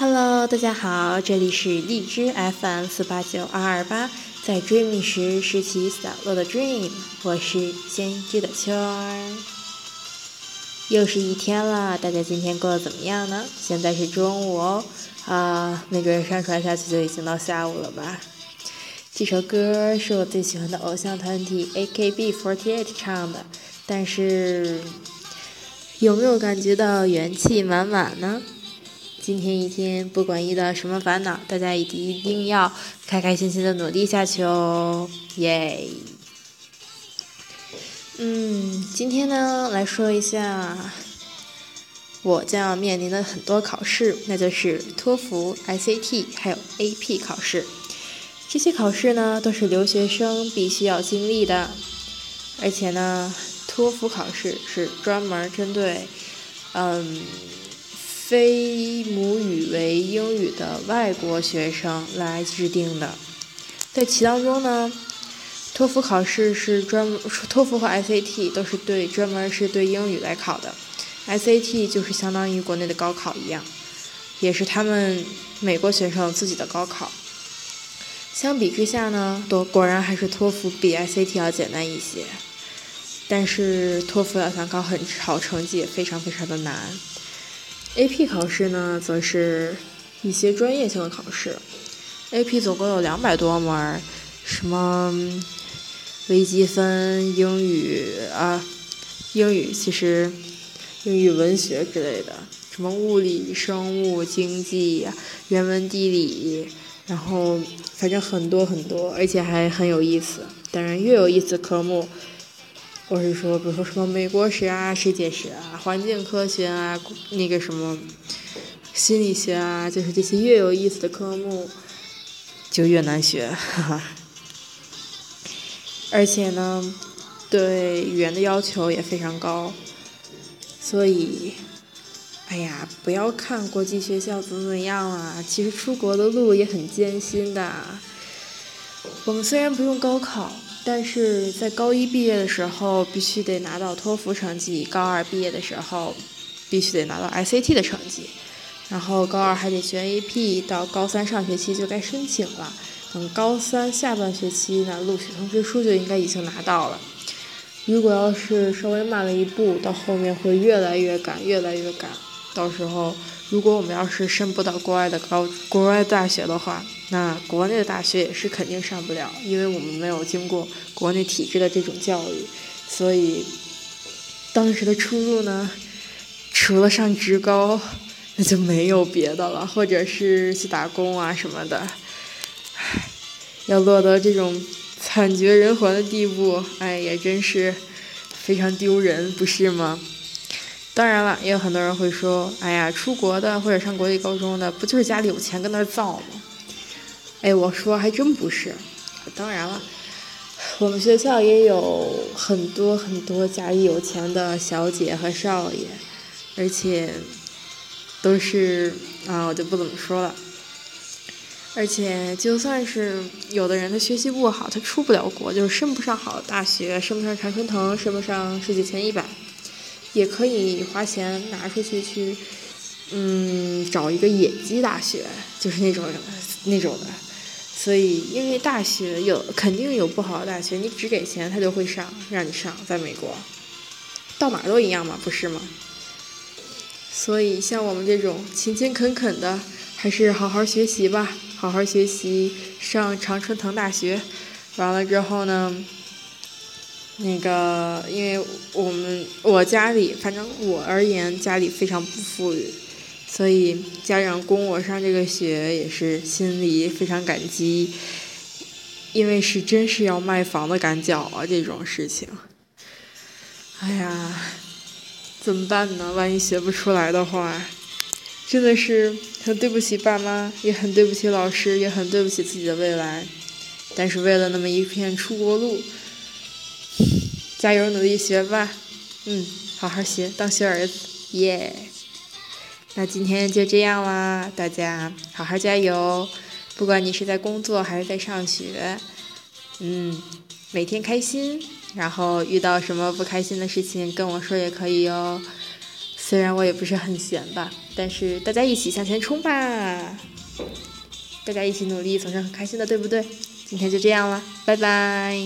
Hello，大家好，这里是荔枝 FM 四八九二二八，在 dream 时拾起散落的 dream，我是先知的秋儿。又是一天了，大家今天过得怎么样呢？现在是中午哦，啊，没准上传下去就已经到下午了吧。这首歌是我最喜欢的偶像团体 AKB48 唱的，但是有没有感觉到元气满满呢？今天一天，不管遇到什么烦恼，大家一定一定要开开心心的努力下去哦，耶！嗯，今天呢，来说一下我将要面临的很多考试，那就是托福、SAT 还有 AP 考试。这些考试呢，都是留学生必须要经历的，而且呢，托福考试是专门针对，嗯。非母语为英语的外国学生来制定的，在其当中呢，托福考试是专门托福和 SAT 都是对专门是对英语来考的，SAT 就是相当于国内的高考一样，也是他们美国学生自己的高考。相比之下呢，都果然还是托福比 SAT 要简单一些，但是托福要想考很好成绩也非常非常的难。AP 考试呢，则是一些专业性的考试。AP 总共有两百多门，什么微积分、英语啊，英语其实英语文学之类的，什么物理、生物、经济、人文地理，然后反正很多很多，而且还很有意思。当然，越有意思科目。或是说，比如说什么美国史啊、世界史啊、环境科学啊、那个什么心理学啊，就是这些越有意思的科目，就越难学，哈哈。而且呢，对语言的要求也非常高，所以，哎呀，不要看国际学校怎么怎么样啊，其实出国的路也很艰辛的。我们虽然不用高考。但是在高一毕业的时候，必须得拿到托福成绩；高二毕业的时候，必须得拿到 SAT 的成绩。然后高二还得学 AP，到高三上学期就该申请了。等高三下半学期呢，录取通知书就应该已经拿到了。如果要是稍微慢了一步，到后面会越来越赶，越来越赶。到时候，如果我们要是申不到国外的高国外大学的话，那国内的大学也是肯定上不了，因为我们没有经过国内体制的这种教育，所以当时的出路呢，除了上职高，那就没有别的了，或者是去打工啊什么的。唉，要落得这种惨绝人寰的地步，哎，也真是非常丢人，不是吗？当然了，也有很多人会说，哎呀，出国的或者上国立高中的，不就是家里有钱跟那儿造吗？哎，我说还真不是。当然了，我们学校也有很多很多家里有钱的小姐和少爷，而且都是啊，我就不怎么说了。而且就算是有的人他学习不好，他出不了国，就是升不上好大学，升不上常春藤，升不上世界前一百，也可以花钱拿出去去，嗯，找一个野鸡大学，就是那种那种的。所以，因为大学有肯定有不好的大学，你只给钱他就会上，让你上。在美国，到哪都一样嘛，不是吗？所以，像我们这种勤勤恳恳的，还是好好学习吧，好好学习，上常春藤大学。完了之后呢，那个，因为我们我家里，反正我而言，家里非常不富裕。所以家长供我上这个学也是心里非常感激，因为是真是要卖房的赶脚啊这种事情。哎呀，怎么办呢？万一学不出来的话，真的是很对不起爸妈，也很对不起老师，也很对不起自己的未来。但是为了那么一片出国路，加油努力学吧，嗯，好好学，当学儿子，耶。那今天就这样啦，大家好好加油！不管你是在工作还是在上学，嗯，每天开心。然后遇到什么不开心的事情跟我说也可以哟。虽然我也不是很闲吧，但是大家一起向前冲吧！大家一起努力，总是很开心的，对不对？今天就这样了，拜拜。